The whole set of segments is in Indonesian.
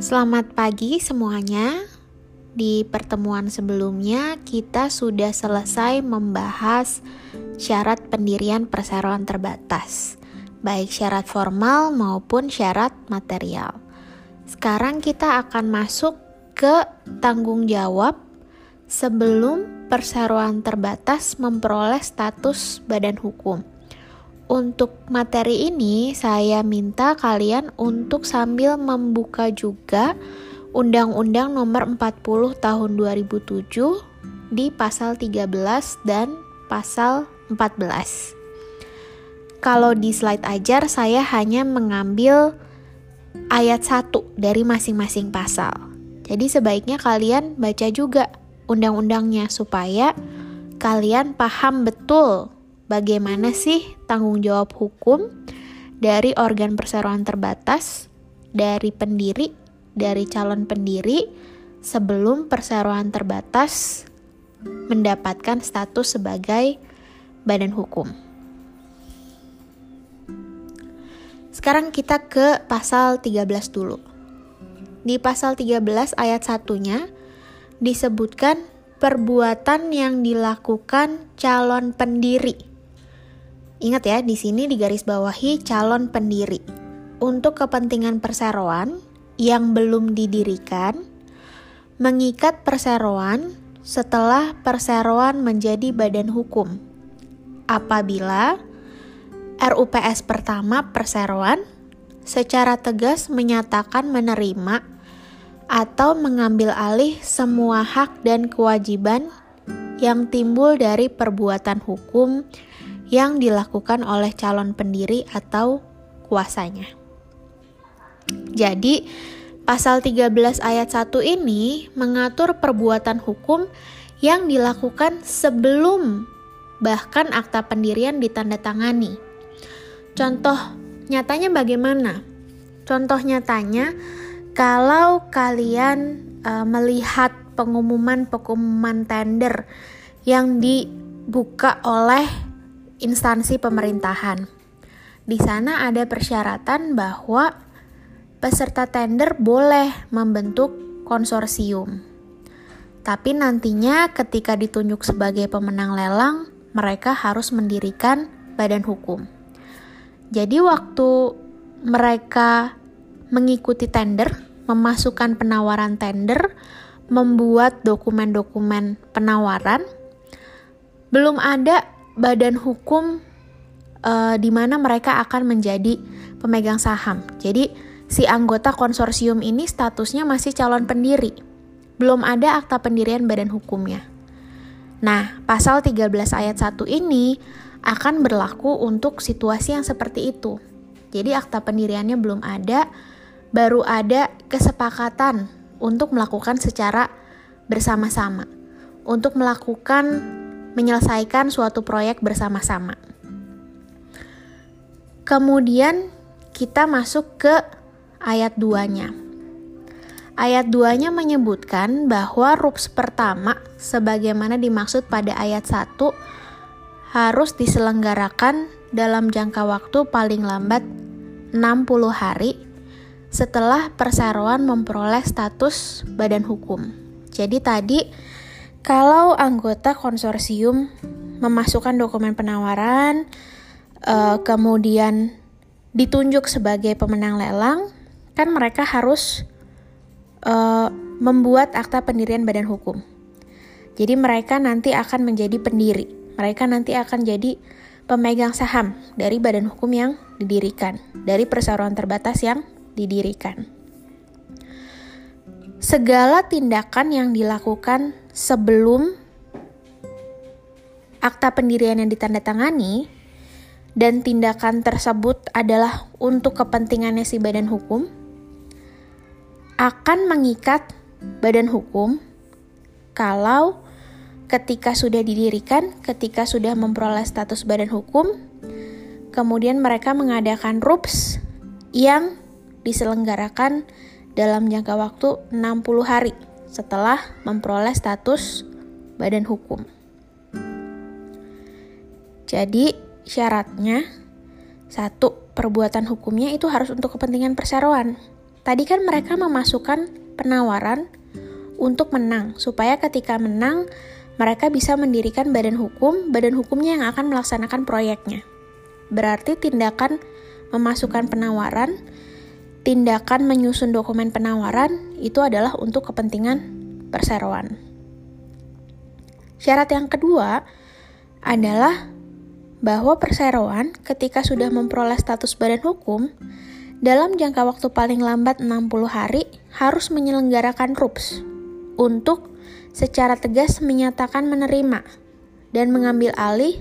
Selamat pagi semuanya. Di pertemuan sebelumnya, kita sudah selesai membahas syarat pendirian perseroan terbatas, baik syarat formal maupun syarat material. Sekarang kita akan masuk ke tanggung jawab sebelum perseroan terbatas memperoleh status badan hukum. Untuk materi ini, saya minta kalian untuk sambil membuka juga Undang-Undang Nomor 40 Tahun 2007 di pasal 13 dan pasal 14. Kalau di slide ajar, saya hanya mengambil ayat 1 dari masing-masing pasal. Jadi sebaiknya kalian baca juga undang-undangnya supaya kalian paham betul bagaimana sih tanggung jawab hukum dari organ perseroan terbatas, dari pendiri, dari calon pendiri sebelum perseroan terbatas mendapatkan status sebagai badan hukum. Sekarang kita ke pasal 13 dulu. Di pasal 13 ayat satunya disebutkan perbuatan yang dilakukan calon pendiri Ingat ya, di sini digaris bawahi calon pendiri. Untuk kepentingan perseroan yang belum didirikan, mengikat perseroan setelah perseroan menjadi badan hukum. Apabila RUPS pertama perseroan secara tegas menyatakan menerima atau mengambil alih semua hak dan kewajiban yang timbul dari perbuatan hukum yang dilakukan oleh calon pendiri atau kuasanya. Jadi, pasal 13 ayat 1 ini mengatur perbuatan hukum yang dilakukan sebelum bahkan akta pendirian ditandatangani. Contoh nyatanya bagaimana? Contoh nyatanya kalau kalian uh, melihat pengumuman-pengumuman tender yang dibuka oleh instansi pemerintahan. Di sana ada persyaratan bahwa peserta tender boleh membentuk konsorsium. Tapi nantinya ketika ditunjuk sebagai pemenang lelang, mereka harus mendirikan badan hukum. Jadi waktu mereka mengikuti tender, memasukkan penawaran tender, membuat dokumen-dokumen penawaran, belum ada badan hukum uh, di mana mereka akan menjadi pemegang saham. Jadi si anggota konsorsium ini statusnya masih calon pendiri. Belum ada akta pendirian badan hukumnya. Nah, pasal 13 ayat 1 ini akan berlaku untuk situasi yang seperti itu. Jadi akta pendiriannya belum ada, baru ada kesepakatan untuk melakukan secara bersama-sama. Untuk melakukan menyelesaikan suatu proyek bersama-sama. Kemudian kita masuk ke ayat 2-nya. Ayat 2-nya menyebutkan bahwa RUPS pertama sebagaimana dimaksud pada ayat 1 harus diselenggarakan dalam jangka waktu paling lambat 60 hari setelah perseroan memperoleh status badan hukum. Jadi tadi kalau anggota konsorsium memasukkan dokumen penawaran, uh, kemudian ditunjuk sebagai pemenang lelang, kan mereka harus uh, membuat akta pendirian badan hukum. Jadi mereka nanti akan menjadi pendiri, mereka nanti akan jadi pemegang saham dari badan hukum yang didirikan, dari perseroan terbatas yang didirikan. Segala tindakan yang dilakukan sebelum akta pendirian yang ditandatangani dan tindakan tersebut adalah untuk kepentingannya si badan hukum akan mengikat badan hukum kalau ketika sudah didirikan, ketika sudah memperoleh status badan hukum, kemudian mereka mengadakan RUPS yang diselenggarakan dalam jangka waktu 60 hari setelah memperoleh status badan hukum. Jadi syaratnya satu perbuatan hukumnya itu harus untuk kepentingan perseroan. Tadi kan mereka memasukkan penawaran untuk menang, supaya ketika menang mereka bisa mendirikan badan hukum, badan hukumnya yang akan melaksanakan proyeknya. Berarti tindakan memasukkan penawaran, tindakan menyusun dokumen penawaran itu adalah untuk kepentingan perseroan. Syarat yang kedua adalah bahwa perseroan ketika sudah memperoleh status badan hukum dalam jangka waktu paling lambat 60 hari harus menyelenggarakan RUPS untuk secara tegas menyatakan menerima dan mengambil alih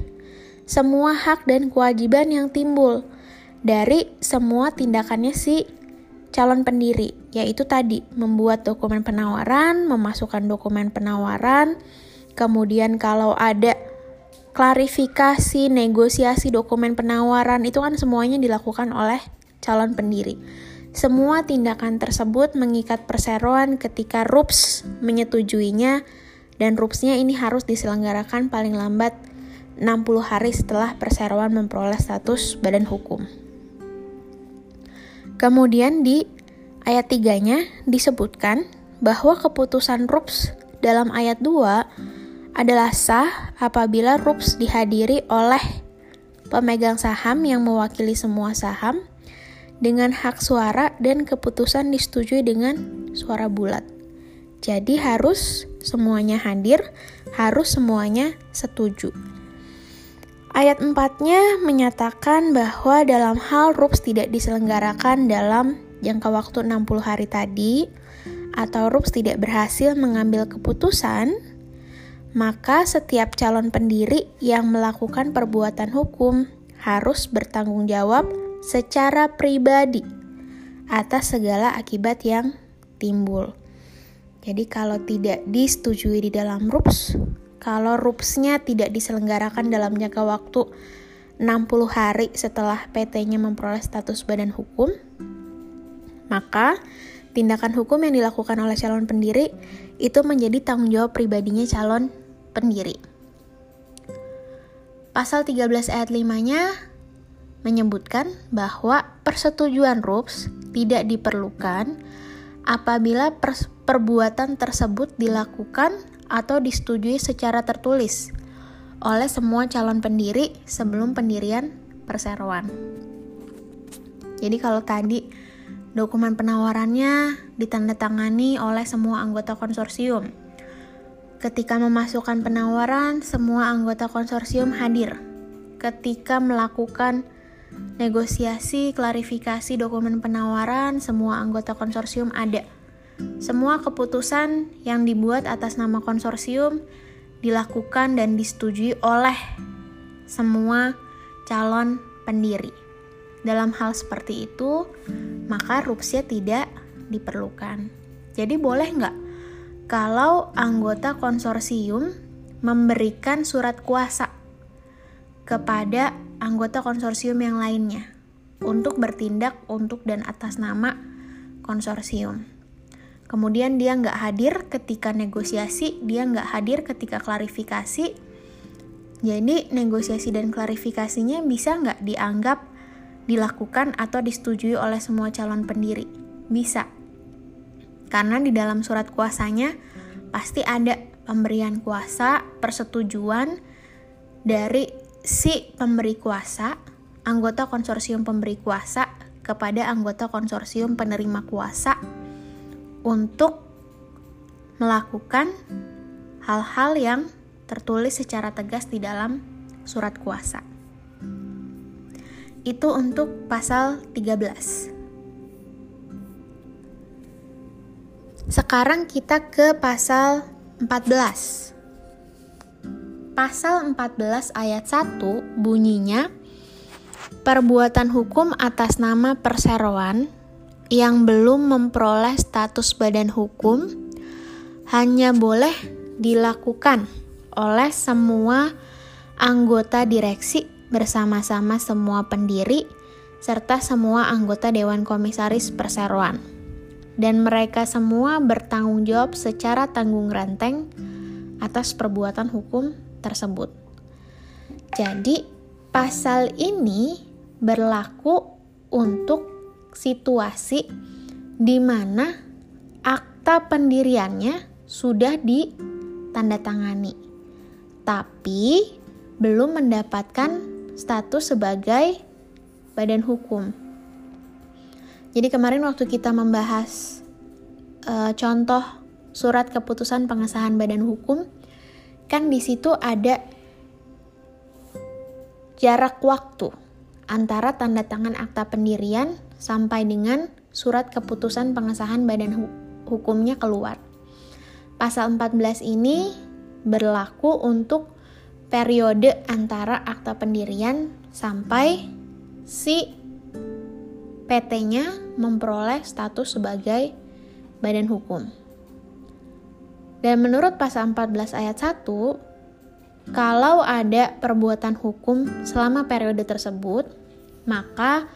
semua hak dan kewajiban yang timbul dari semua tindakannya si calon pendiri, yaitu tadi membuat dokumen penawaran, memasukkan dokumen penawaran, kemudian kalau ada klarifikasi, negosiasi dokumen penawaran itu kan semuanya dilakukan oleh calon pendiri. Semua tindakan tersebut mengikat perseroan ketika RUPS menyetujuinya dan RUPS-nya ini harus diselenggarakan paling lambat 60 hari setelah perseroan memperoleh status badan hukum. Kemudian di ayat 3-nya disebutkan bahwa keputusan RUPS dalam ayat 2 adalah sah apabila RUPS dihadiri oleh pemegang saham yang mewakili semua saham dengan hak suara dan keputusan disetujui dengan suara bulat. Jadi harus semuanya hadir, harus semuanya setuju. Ayat 4-nya menyatakan bahwa dalam hal RUPS tidak diselenggarakan dalam jangka waktu 60 hari tadi atau RUPS tidak berhasil mengambil keputusan, maka setiap calon pendiri yang melakukan perbuatan hukum harus bertanggung jawab secara pribadi atas segala akibat yang timbul. Jadi kalau tidak disetujui di dalam RUPS, kalau RUPS-nya tidak diselenggarakan dalam jangka waktu 60 hari setelah PT-nya memperoleh status badan hukum, maka tindakan hukum yang dilakukan oleh calon pendiri itu menjadi tanggung jawab pribadinya calon pendiri. Pasal 13 ayat 5-nya menyebutkan bahwa persetujuan RUPS tidak diperlukan apabila per perbuatan tersebut dilakukan atau disetujui secara tertulis oleh semua calon pendiri sebelum pendirian perseroan. Jadi kalau tadi dokumen penawarannya ditandatangani oleh semua anggota konsorsium. Ketika memasukkan penawaran, semua anggota konsorsium hadir. Ketika melakukan negosiasi, klarifikasi dokumen penawaran, semua anggota konsorsium ada. Semua keputusan yang dibuat atas nama konsorsium dilakukan dan disetujui oleh semua calon pendiri. Dalam hal seperti itu, maka rupsia tidak diperlukan. Jadi boleh nggak kalau anggota konsorsium memberikan surat kuasa kepada anggota konsorsium yang lainnya untuk bertindak untuk dan atas nama konsorsium. Kemudian dia nggak hadir ketika negosiasi, dia nggak hadir ketika klarifikasi. Jadi negosiasi dan klarifikasinya bisa nggak dianggap dilakukan atau disetujui oleh semua calon pendiri? Bisa. Karena di dalam surat kuasanya pasti ada pemberian kuasa, persetujuan dari si pemberi kuasa, anggota konsorsium pemberi kuasa kepada anggota konsorsium penerima kuasa untuk melakukan hal-hal yang tertulis secara tegas di dalam surat kuasa. Itu untuk pasal 13. Sekarang kita ke pasal 14 pasal 14 ayat 1 bunyinya perbuatan hukum atas nama perseroan yang belum memperoleh status badan hukum hanya boleh dilakukan oleh semua anggota direksi bersama-sama semua pendiri serta semua anggota dewan komisaris perseroan dan mereka semua bertanggung jawab secara tanggung renteng atas perbuatan hukum tersebut. Jadi, pasal ini berlaku untuk situasi di mana akta pendiriannya sudah ditandatangani, tapi belum mendapatkan status sebagai badan hukum. Jadi kemarin waktu kita membahas uh, contoh surat keputusan pengesahan badan hukum, kan di situ ada jarak waktu antara tanda tangan akta pendirian sampai dengan surat keputusan pengesahan badan hu hukumnya keluar. Pasal 14 ini berlaku untuk periode antara akta pendirian sampai si PT-nya memperoleh status sebagai badan hukum. Dan menurut pasal 14 ayat 1, kalau ada perbuatan hukum selama periode tersebut, maka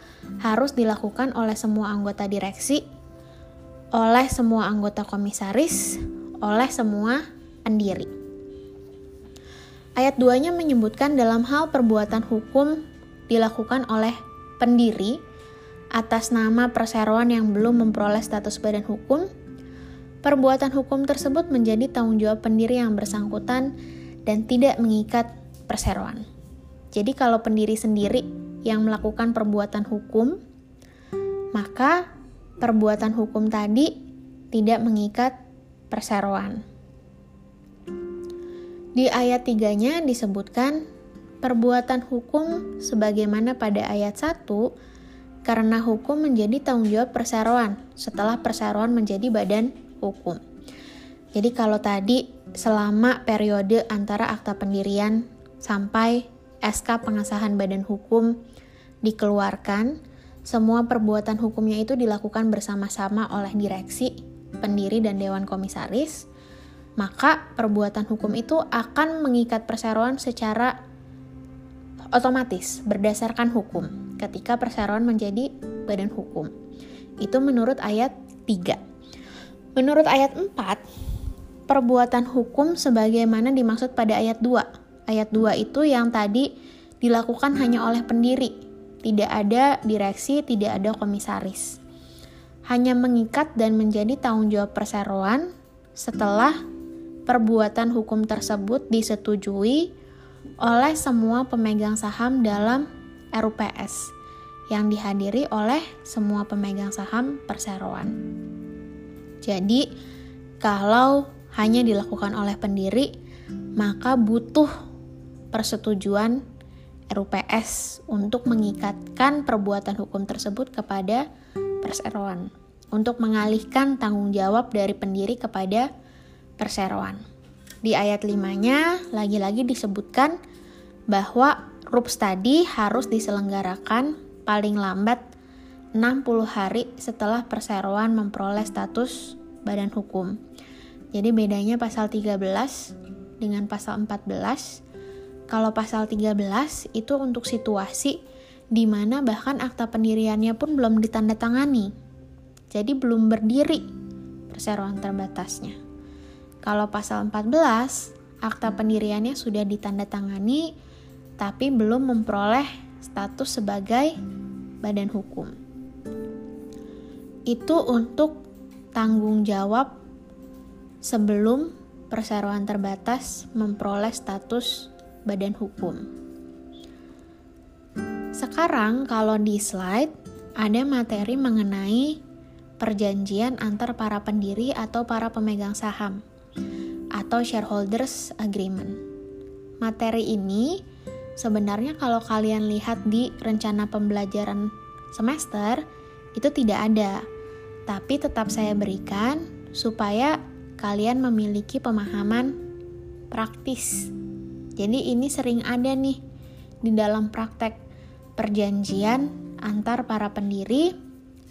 harus dilakukan oleh semua anggota direksi, oleh semua anggota komisaris, oleh semua pendiri. Ayat 2-nya menyebutkan dalam hal perbuatan hukum dilakukan oleh pendiri atas nama perseroan yang belum memperoleh status badan hukum, perbuatan hukum tersebut menjadi tanggung jawab pendiri yang bersangkutan dan tidak mengikat perseroan. Jadi kalau pendiri sendiri yang melakukan perbuatan hukum, maka perbuatan hukum tadi tidak mengikat perseroan. Di ayat 3-nya disebutkan perbuatan hukum sebagaimana pada ayat 1 karena hukum menjadi tanggung jawab perseroan setelah perseroan menjadi badan hukum. Jadi kalau tadi selama periode antara akta pendirian sampai SK pengesahan badan hukum dikeluarkan, semua perbuatan hukumnya itu dilakukan bersama-sama oleh direksi, pendiri dan dewan komisaris, maka perbuatan hukum itu akan mengikat perseroan secara otomatis berdasarkan hukum ketika perseroan menjadi badan hukum. Itu menurut ayat 3. Menurut ayat 4, perbuatan hukum sebagaimana dimaksud pada ayat 2. Ayat 2 itu yang tadi dilakukan hanya oleh pendiri, tidak ada direksi, tidak ada komisaris. Hanya mengikat dan menjadi tanggung jawab perseroan setelah perbuatan hukum tersebut disetujui oleh semua pemegang saham dalam RUPS yang dihadiri oleh semua pemegang saham perseroan. Jadi, kalau hanya dilakukan oleh pendiri, maka butuh persetujuan RUPS untuk mengikatkan perbuatan hukum tersebut kepada perseroan untuk mengalihkan tanggung jawab dari pendiri kepada perseroan. Di ayat 5-nya lagi-lagi disebutkan bahwa RUPS tadi harus diselenggarakan paling lambat 60 hari setelah perseroan memperoleh status badan hukum. Jadi bedanya pasal 13 dengan pasal 14. Kalau pasal 13 itu untuk situasi di mana bahkan akta pendiriannya pun belum ditandatangani. Jadi belum berdiri perseroan terbatasnya. Kalau pasal 14, akta pendiriannya sudah ditandatangani tapi belum memperoleh status sebagai badan hukum. Itu untuk tanggung jawab sebelum perseroan terbatas memperoleh status badan hukum. Sekarang kalau di slide ada materi mengenai perjanjian antar para pendiri atau para pemegang saham atau shareholders agreement. Materi ini sebenarnya kalau kalian lihat di rencana pembelajaran semester itu tidak ada. Tapi tetap saya berikan supaya kalian memiliki pemahaman praktis. Jadi ini sering ada nih di dalam praktek perjanjian antar para pendiri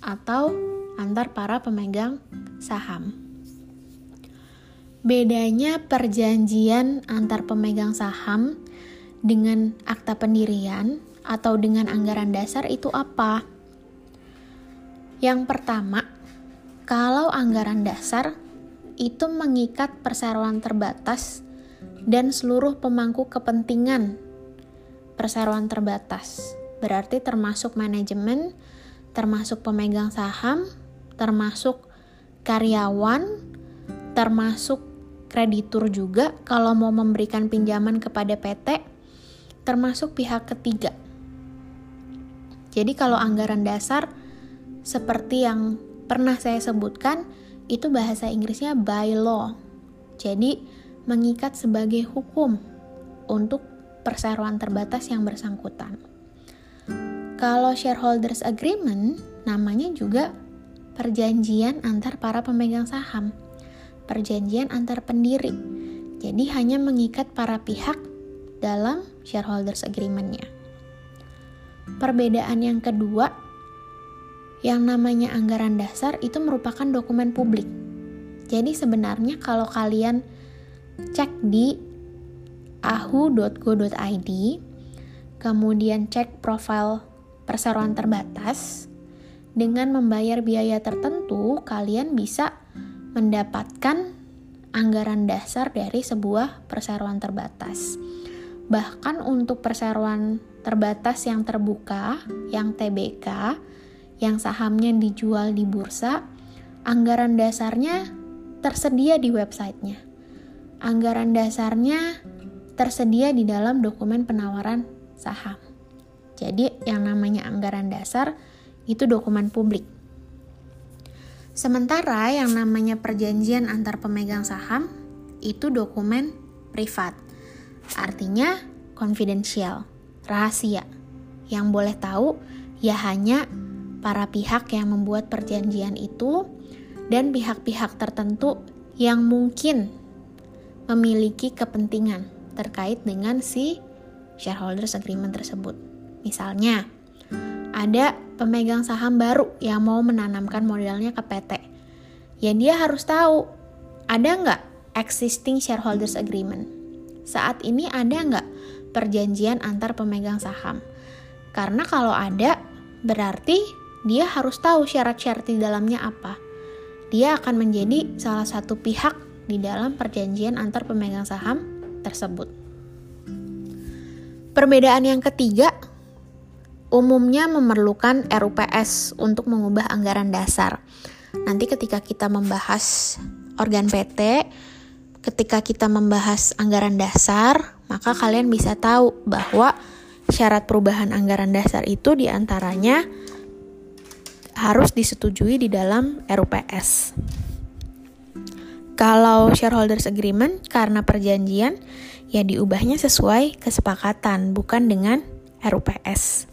atau antar para pemegang saham. Bedanya perjanjian antar pemegang saham dengan akta pendirian atau dengan anggaran dasar itu apa? Yang pertama, kalau anggaran dasar itu mengikat perseroan terbatas dan seluruh pemangku kepentingan perseroan terbatas. Berarti termasuk manajemen, termasuk pemegang saham, termasuk karyawan, termasuk kreditur juga kalau mau memberikan pinjaman kepada PT, termasuk pihak ketiga. Jadi kalau anggaran dasar seperti yang pernah saya sebutkan, itu bahasa Inggrisnya by law. Jadi mengikat sebagai hukum untuk perseroan terbatas yang bersangkutan. Kalau shareholders agreement, namanya juga perjanjian antar para pemegang saham, perjanjian antar pendiri. Jadi hanya mengikat para pihak dalam shareholders agreement-nya. Perbedaan yang kedua, yang namanya anggaran dasar itu merupakan dokumen publik. Jadi sebenarnya kalau kalian cek di ahu.go.id, kemudian cek profil perseroan terbatas, dengan membayar biaya tertentu, kalian bisa mendapatkan anggaran dasar dari sebuah perseroan terbatas. Bahkan untuk perseroan terbatas yang terbuka, yang TBK, yang sahamnya dijual di bursa, anggaran dasarnya tersedia di websitenya. Anggaran dasarnya tersedia di dalam dokumen penawaran saham. Jadi yang namanya anggaran dasar itu dokumen publik. Sementara yang namanya perjanjian antar pemegang saham itu dokumen privat. Artinya konfidensial, rahasia. Yang boleh tahu ya hanya para pihak yang membuat perjanjian itu dan pihak-pihak tertentu yang mungkin memiliki kepentingan terkait dengan si shareholders agreement tersebut. Misalnya, ada pemegang saham baru yang mau menanamkan modalnya ke PT. Ya dia harus tahu, ada nggak existing shareholders agreement? Saat ini ada nggak perjanjian antar pemegang saham? Karena kalau ada, berarti dia harus tahu syarat-syarat di dalamnya apa. Dia akan menjadi salah satu pihak di dalam perjanjian antar pemegang saham tersebut. Perbedaan yang ketiga umumnya memerlukan RUPS untuk mengubah anggaran dasar. Nanti ketika kita membahas organ PT, ketika kita membahas anggaran dasar, maka kalian bisa tahu bahwa syarat perubahan anggaran dasar itu di antaranya harus disetujui di dalam RUPS. Kalau shareholders agreement karena perjanjian, ya diubahnya sesuai kesepakatan, bukan dengan RUPS.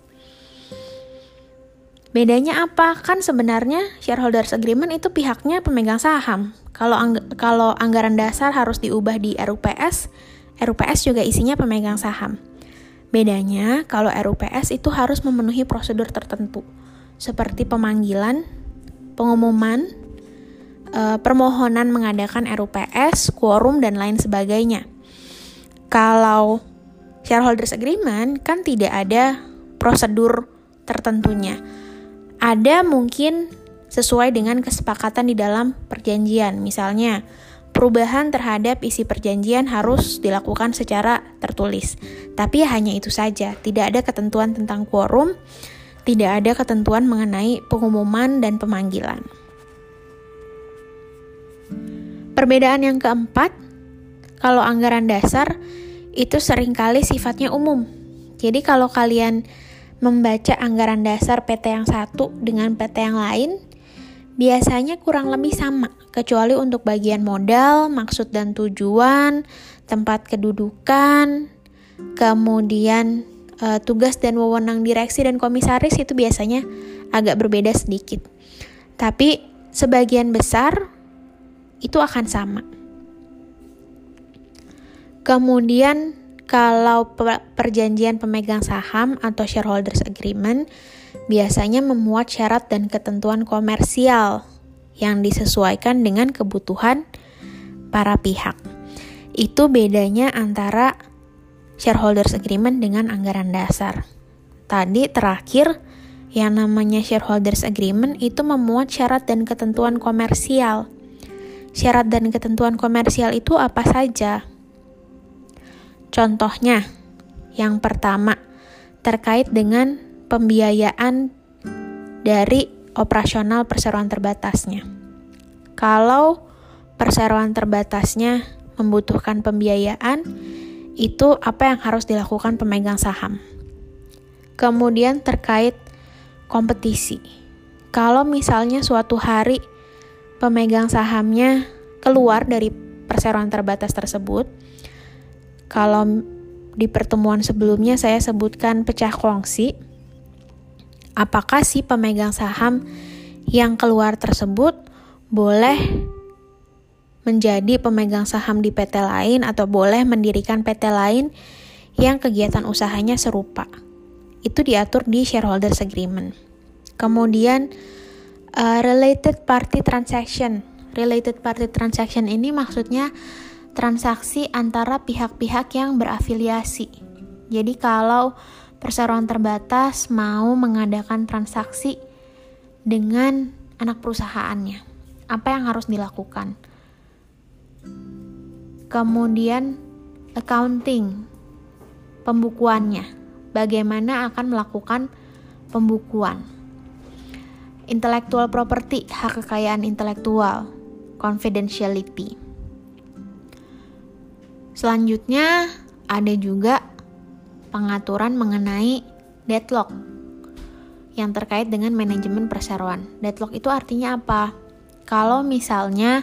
Bedanya apa? Kan sebenarnya shareholders agreement itu pihaknya pemegang saham. Kalau angg kalau anggaran dasar harus diubah di RUPS, RUPS juga isinya pemegang saham. Bedanya kalau RUPS itu harus memenuhi prosedur tertentu seperti pemanggilan, pengumuman, e, permohonan mengadakan RUPS, quorum dan lain sebagainya. Kalau shareholders agreement kan tidak ada prosedur tertentunya ada mungkin sesuai dengan kesepakatan di dalam perjanjian. Misalnya, perubahan terhadap isi perjanjian harus dilakukan secara tertulis. Tapi hanya itu saja, tidak ada ketentuan tentang quorum, tidak ada ketentuan mengenai pengumuman dan pemanggilan. Perbedaan yang keempat, kalau anggaran dasar itu sering kali sifatnya umum. Jadi kalau kalian membaca anggaran dasar PT yang satu dengan PT yang lain biasanya kurang lebih sama, kecuali untuk bagian modal, maksud dan tujuan, tempat kedudukan, kemudian e, tugas dan wewenang direksi dan komisaris itu biasanya agak berbeda sedikit. Tapi sebagian besar itu akan sama. Kemudian kalau perjanjian pemegang saham atau shareholders agreement biasanya memuat syarat dan ketentuan komersial yang disesuaikan dengan kebutuhan para pihak. Itu bedanya antara shareholders agreement dengan anggaran dasar. Tadi terakhir yang namanya shareholders agreement itu memuat syarat dan ketentuan komersial. Syarat dan ketentuan komersial itu apa saja? Contohnya, yang pertama terkait dengan pembiayaan dari operasional perseroan terbatasnya. Kalau perseroan terbatasnya membutuhkan pembiayaan, itu apa yang harus dilakukan pemegang saham. Kemudian terkait kompetisi. Kalau misalnya suatu hari pemegang sahamnya keluar dari perseroan terbatas tersebut, kalau di pertemuan sebelumnya saya sebutkan pecah kongsi, apakah si pemegang saham yang keluar tersebut boleh menjadi pemegang saham di PT lain atau boleh mendirikan PT lain yang kegiatan usahanya serupa. Itu diatur di shareholders agreement. Kemudian uh, related party transaction. Related party transaction ini maksudnya transaksi antara pihak-pihak yang berafiliasi. Jadi kalau perseroan terbatas mau mengadakan transaksi dengan anak perusahaannya. Apa yang harus dilakukan? Kemudian accounting, pembukuannya. Bagaimana akan melakukan pembukuan? Intellectual property, hak kekayaan intelektual, confidentiality. Selanjutnya ada juga pengaturan mengenai deadlock yang terkait dengan manajemen perseroan. Deadlock itu artinya apa? Kalau misalnya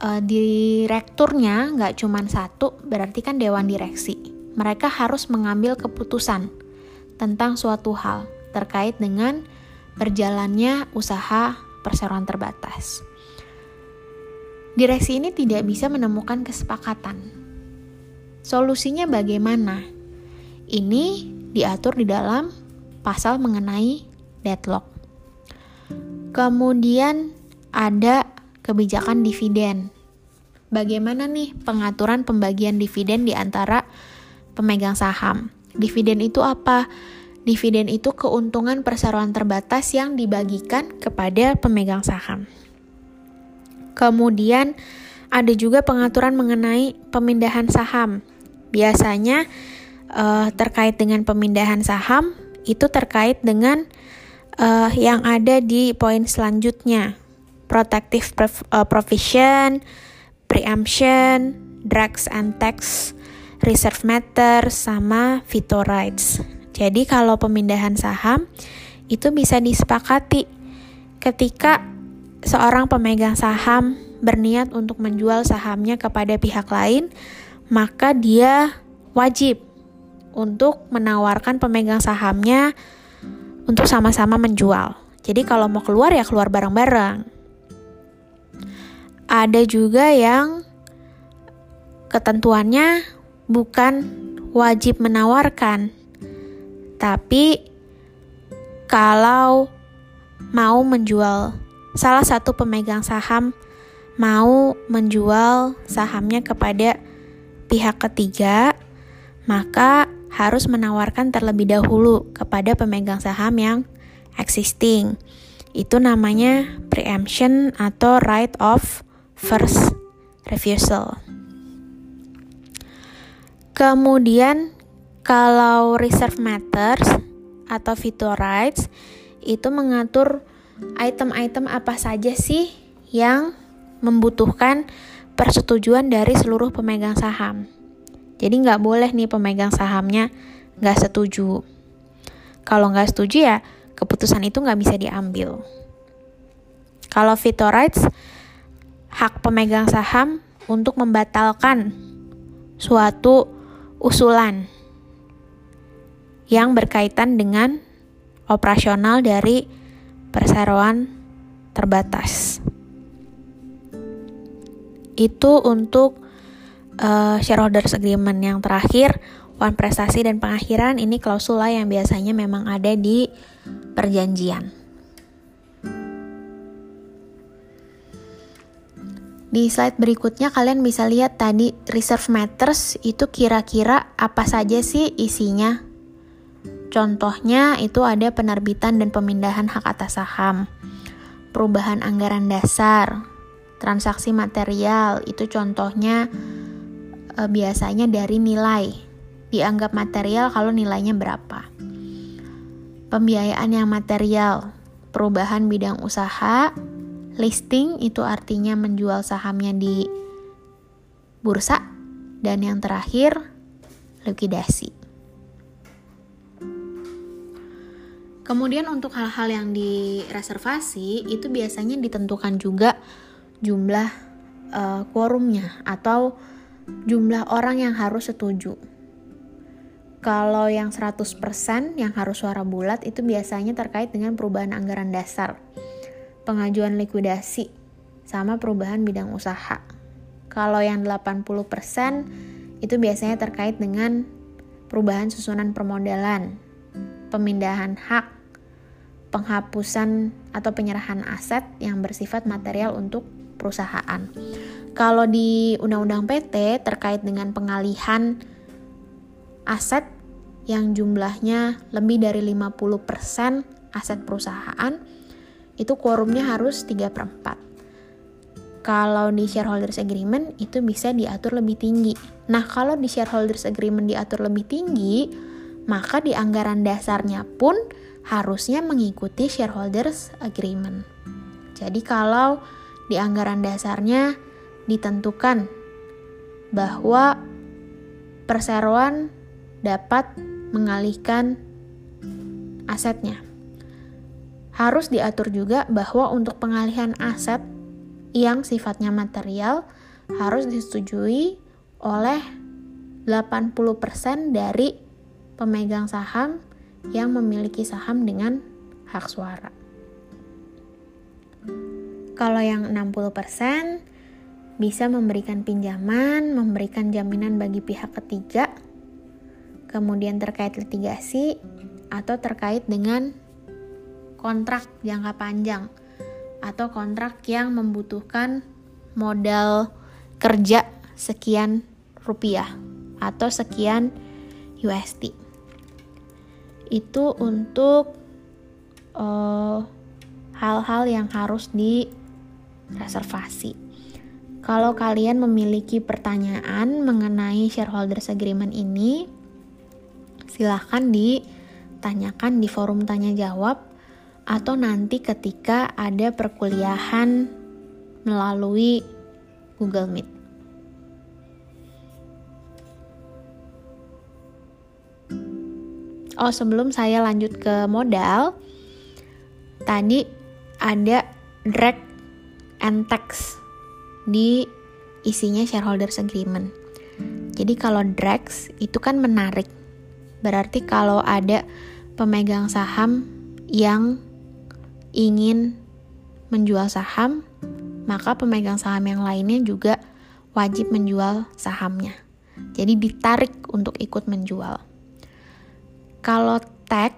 e, direkturnya nggak cuma satu, berarti kan dewan direksi. Mereka harus mengambil keputusan tentang suatu hal terkait dengan berjalannya usaha perseroan terbatas. Direksi ini tidak bisa menemukan kesepakatan. Solusinya bagaimana? Ini diatur di dalam pasal mengenai deadlock. Kemudian ada kebijakan dividen. Bagaimana nih pengaturan pembagian dividen di antara pemegang saham? Dividen itu apa? Dividen itu keuntungan perseroan terbatas yang dibagikan kepada pemegang saham. Kemudian ada juga pengaturan mengenai pemindahan saham. Biasanya uh, terkait dengan pemindahan saham itu terkait dengan uh, yang ada di poin selanjutnya protective uh, provision, preemption, drugs and tax, reserve matter, sama veto rights. Jadi kalau pemindahan saham itu bisa disepakati ketika seorang pemegang saham berniat untuk menjual sahamnya kepada pihak lain, maka dia wajib untuk menawarkan pemegang sahamnya untuk sama-sama menjual. Jadi kalau mau keluar ya keluar bareng-bareng. Ada juga yang ketentuannya bukan wajib menawarkan, tapi kalau mau menjual salah satu pemegang saham mau menjual sahamnya kepada pihak ketiga, maka harus menawarkan terlebih dahulu kepada pemegang saham yang existing. Itu namanya preemption atau right of first refusal. Kemudian kalau reserve matters atau veto rights itu mengatur item-item apa saja sih yang membutuhkan persetujuan dari seluruh pemegang saham. Jadi nggak boleh nih pemegang sahamnya nggak setuju. Kalau nggak setuju ya keputusan itu nggak bisa diambil. Kalau veto rights, hak pemegang saham untuk membatalkan suatu usulan yang berkaitan dengan operasional dari perseroan terbatas. Itu untuk uh, shareholders agreement yang terakhir one prestasi dan pengakhiran ini klausula yang biasanya memang ada di perjanjian. Di slide berikutnya kalian bisa lihat tadi reserve matters itu kira-kira apa saja sih isinya. Contohnya itu ada penerbitan dan pemindahan hak atas saham, perubahan anggaran dasar, transaksi material itu contohnya e, biasanya dari nilai. Dianggap material kalau nilainya berapa. Pembiayaan yang material, perubahan bidang usaha, listing itu artinya menjual sahamnya di bursa, dan yang terakhir likuidasi. Kemudian untuk hal-hal yang direservasi itu biasanya ditentukan juga jumlah uh, quorumnya atau jumlah orang yang harus setuju. Kalau yang 100% yang harus suara bulat itu biasanya terkait dengan perubahan anggaran dasar, pengajuan likuidasi, sama perubahan bidang usaha. Kalau yang 80% itu biasanya terkait dengan perubahan susunan permodalan, pemindahan hak, penghapusan atau penyerahan aset yang bersifat material untuk perusahaan. Kalau di Undang-Undang PT terkait dengan pengalihan aset yang jumlahnya lebih dari 50% aset perusahaan, itu quorumnya harus 3 per 4. Kalau di shareholders agreement itu bisa diatur lebih tinggi. Nah, kalau di shareholders agreement diatur lebih tinggi, maka di anggaran dasarnya pun harusnya mengikuti shareholders agreement. Jadi kalau di anggaran dasarnya ditentukan bahwa perseroan dapat mengalihkan asetnya. Harus diatur juga bahwa untuk pengalihan aset yang sifatnya material harus disetujui oleh 80% dari pemegang saham yang memiliki saham dengan hak suara. Kalau yang 60% bisa memberikan pinjaman, memberikan jaminan bagi pihak ketiga, kemudian terkait litigasi atau terkait dengan kontrak jangka panjang atau kontrak yang membutuhkan modal kerja sekian rupiah atau sekian USD itu untuk eh, hal-hal uh, yang harus direservasi. Kalau kalian memiliki pertanyaan mengenai shareholders agreement ini, silahkan ditanyakan di forum tanya jawab atau nanti ketika ada perkuliahan melalui Google Meet. Oh, sebelum saya lanjut ke modal, tadi ada drag and tax di isinya shareholders agreement. Jadi kalau drags itu kan menarik. Berarti kalau ada pemegang saham yang ingin menjual saham, maka pemegang saham yang lainnya juga wajib menjual sahamnya. Jadi ditarik untuk ikut menjual. Kalau tag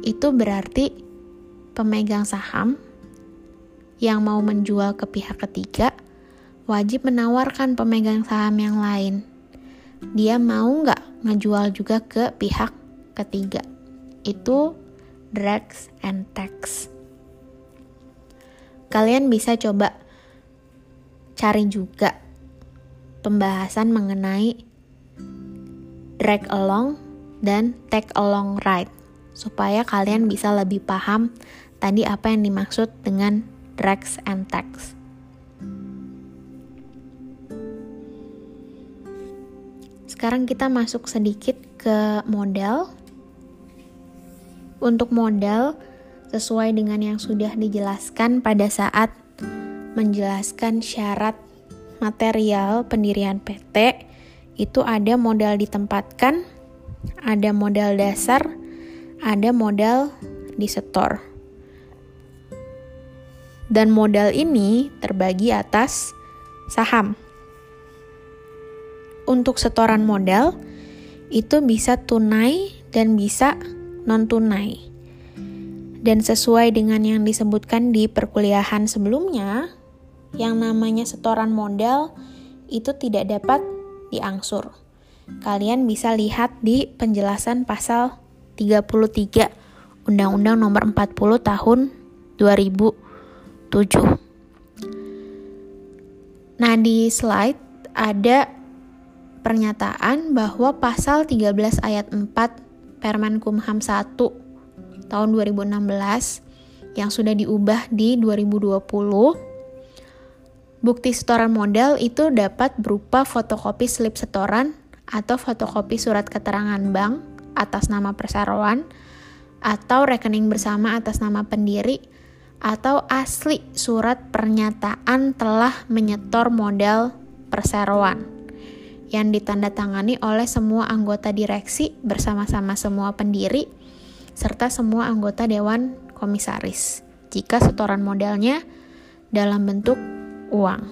itu berarti pemegang saham yang mau menjual ke pihak ketiga wajib menawarkan pemegang saham yang lain. Dia mau nggak ngejual juga ke pihak ketiga. Itu drags and tax. Kalian bisa coba cari juga pembahasan mengenai drag along dan take along ride supaya kalian bisa lebih paham tadi apa yang dimaksud dengan drags and tags. Sekarang kita masuk sedikit ke model. Untuk model, sesuai dengan yang sudah dijelaskan pada saat menjelaskan syarat material pendirian PT, itu ada modal ditempatkan, ada modal dasar, ada modal disetor. Dan modal ini terbagi atas saham. Untuk setoran modal itu bisa tunai dan bisa non-tunai. Dan sesuai dengan yang disebutkan di perkuliahan sebelumnya, yang namanya setoran modal itu tidak dapat diangsur kalian bisa lihat di penjelasan pasal 33 Undang-Undang Nomor 40 Tahun 2007. Nah, di slide ada pernyataan bahwa pasal 13 ayat 4 Permen Kumham 1 tahun 2016 yang sudah diubah di 2020. Bukti setoran modal itu dapat berupa fotokopi slip setoran atau fotokopi surat keterangan bank atas nama perseroan atau rekening bersama atas nama pendiri atau asli surat pernyataan telah menyetor modal perseroan yang ditandatangani oleh semua anggota direksi bersama-sama semua pendiri serta semua anggota dewan komisaris jika setoran modalnya dalam bentuk uang.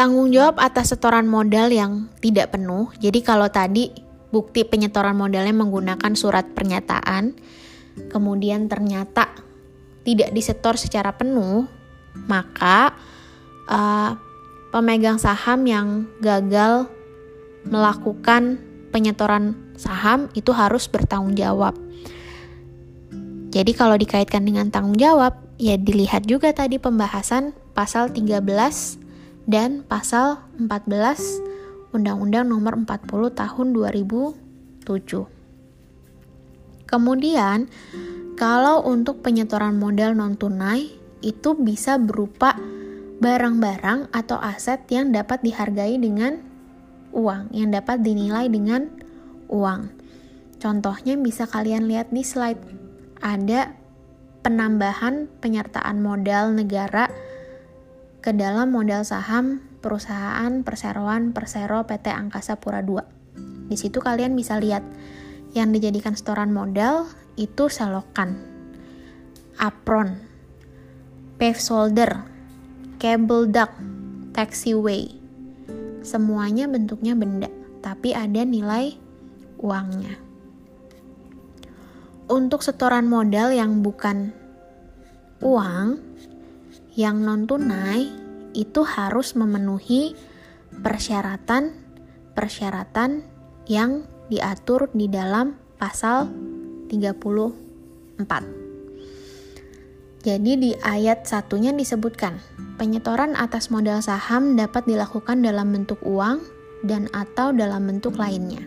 Tanggung jawab atas setoran modal yang tidak penuh. Jadi kalau tadi bukti penyetoran modalnya menggunakan surat pernyataan, kemudian ternyata tidak disetor secara penuh, maka uh, pemegang saham yang gagal melakukan penyetoran saham itu harus bertanggung jawab. Jadi kalau dikaitkan dengan tanggung jawab, ya dilihat juga tadi pembahasan pasal 13 dan pasal 14 Undang-Undang Nomor 40 Tahun 2007. Kemudian kalau untuk penyetoran modal non tunai itu bisa berupa barang-barang atau aset yang dapat dihargai dengan uang, yang dapat dinilai dengan uang. Contohnya bisa kalian lihat di slide. Ada penambahan penyertaan modal negara ke dalam modal saham perusahaan perseroan Persero PT Angkasa Pura II. Di situ kalian bisa lihat yang dijadikan setoran modal itu selokan, apron, pave shoulder, cable duct, taxiway. Semuanya bentuknya benda, tapi ada nilai uangnya. Untuk setoran modal yang bukan uang, yang non tunai itu harus memenuhi persyaratan-persyaratan yang diatur di dalam pasal 34. Jadi di ayat satunya disebutkan, penyetoran atas modal saham dapat dilakukan dalam bentuk uang dan atau dalam bentuk lainnya.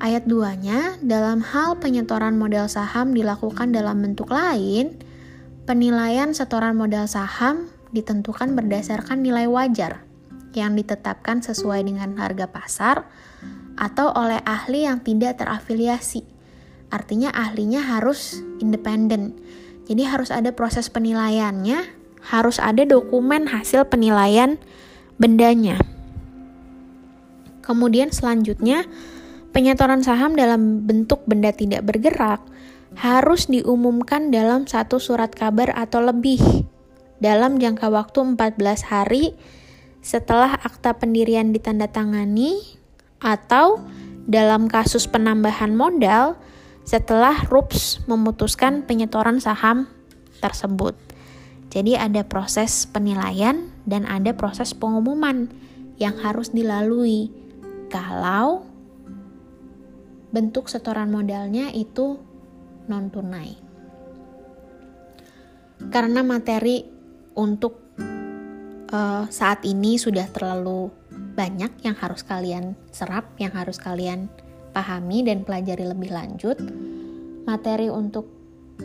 Ayat 2-nya, dalam hal penyetoran modal saham dilakukan dalam bentuk lain, penilaian setoran modal saham ditentukan berdasarkan nilai wajar yang ditetapkan sesuai dengan harga pasar atau oleh ahli yang tidak terafiliasi Artinya ahlinya harus independen. Jadi harus ada proses penilaiannya, harus ada dokumen hasil penilaian bendanya. Kemudian selanjutnya, penyetoran saham dalam bentuk benda tidak bergerak harus diumumkan dalam satu surat kabar atau lebih dalam jangka waktu 14 hari setelah akta pendirian ditandatangani atau dalam kasus penambahan modal setelah RUPS memutuskan penyetoran saham tersebut. Jadi ada proses penilaian dan ada proses pengumuman yang harus dilalui kalau bentuk setoran modalnya itu non tunai. Karena materi untuk uh, saat ini sudah terlalu banyak yang harus kalian serap, yang harus kalian pahami dan pelajari lebih lanjut. Materi untuk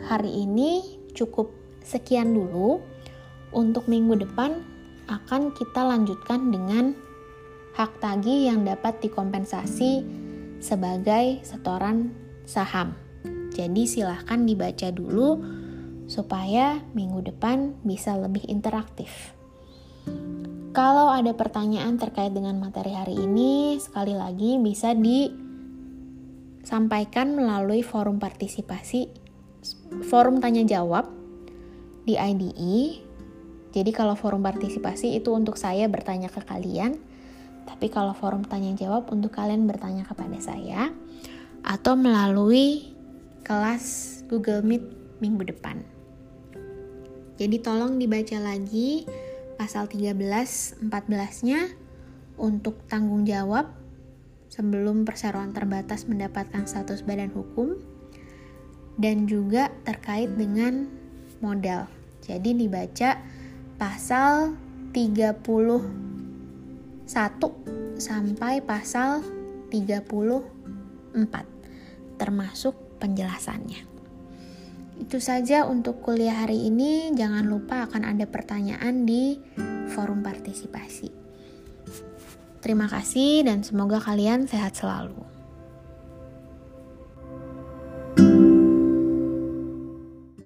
hari ini cukup sekian dulu. Untuk minggu depan akan kita lanjutkan dengan hak tagih yang dapat dikompensasi sebagai setoran saham. Jadi silahkan dibaca dulu supaya minggu depan bisa lebih interaktif. Kalau ada pertanyaan terkait dengan materi hari ini, sekali lagi bisa di sampaikan melalui forum partisipasi, forum tanya jawab di IDE. Jadi kalau forum partisipasi itu untuk saya bertanya ke kalian, tapi kalau forum tanya jawab untuk kalian bertanya kepada saya atau melalui kelas Google Meet minggu depan. Jadi tolong dibaca lagi pasal 13 14-nya untuk tanggung jawab sebelum perseroan terbatas mendapatkan status badan hukum dan juga terkait dengan modal. Jadi dibaca pasal 31 sampai pasal 34 termasuk penjelasannya. Itu saja untuk kuliah hari ini. Jangan lupa akan ada pertanyaan di forum partisipasi. Terima kasih dan semoga kalian sehat selalu.